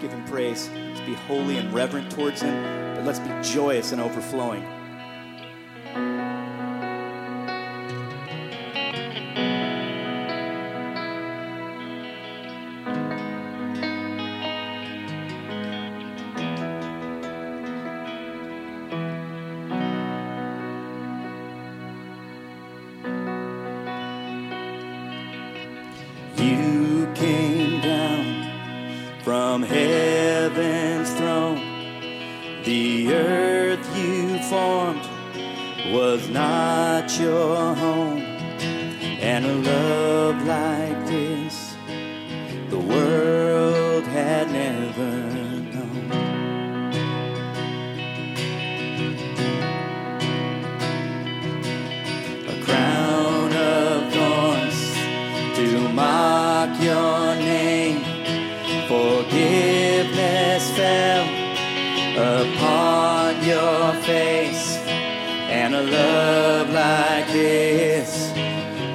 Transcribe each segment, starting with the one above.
give him praise. Let's be holy and reverent towards him, but let's be joyous and overflowing. Heaven's throne. The earth you formed was not your home. And a love like this, the world had never known. A crown of thorns to mock your upon your face, and a love like this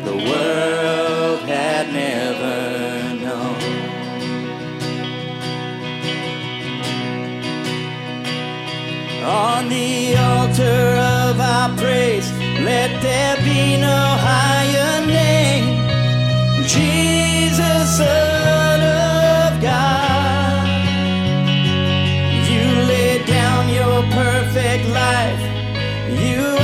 the world had never known. On the altar of our praise, let there be no higher name. You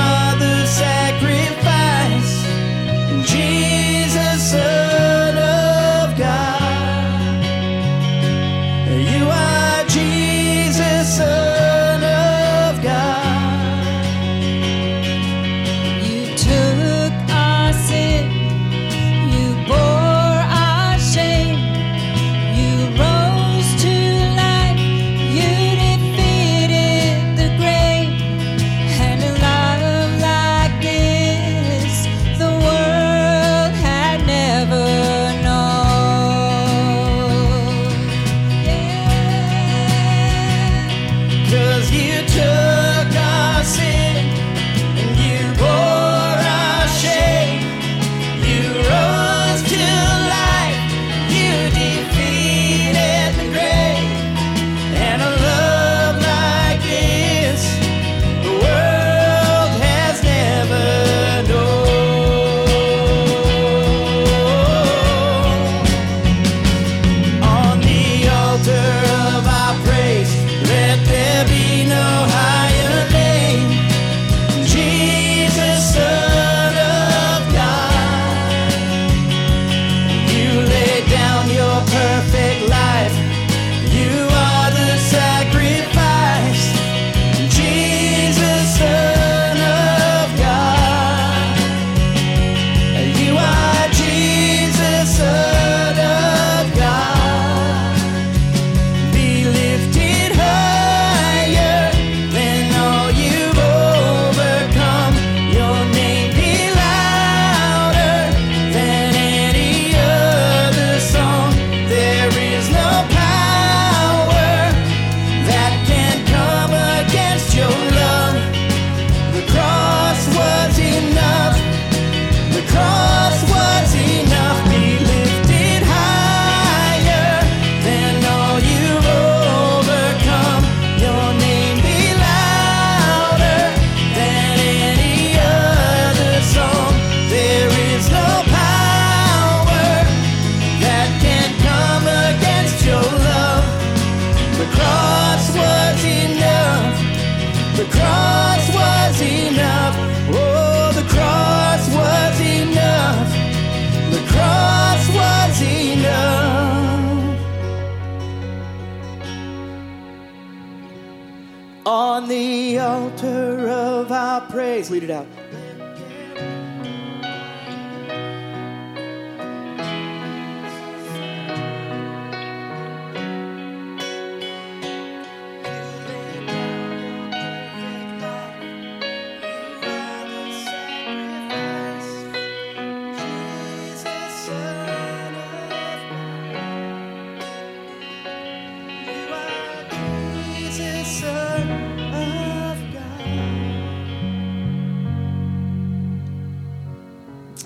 On the altar of our praise, lead it out.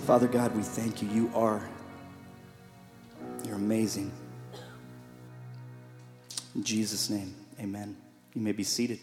Father God, we thank you. You are, you're amazing. In Jesus' name, amen. You may be seated.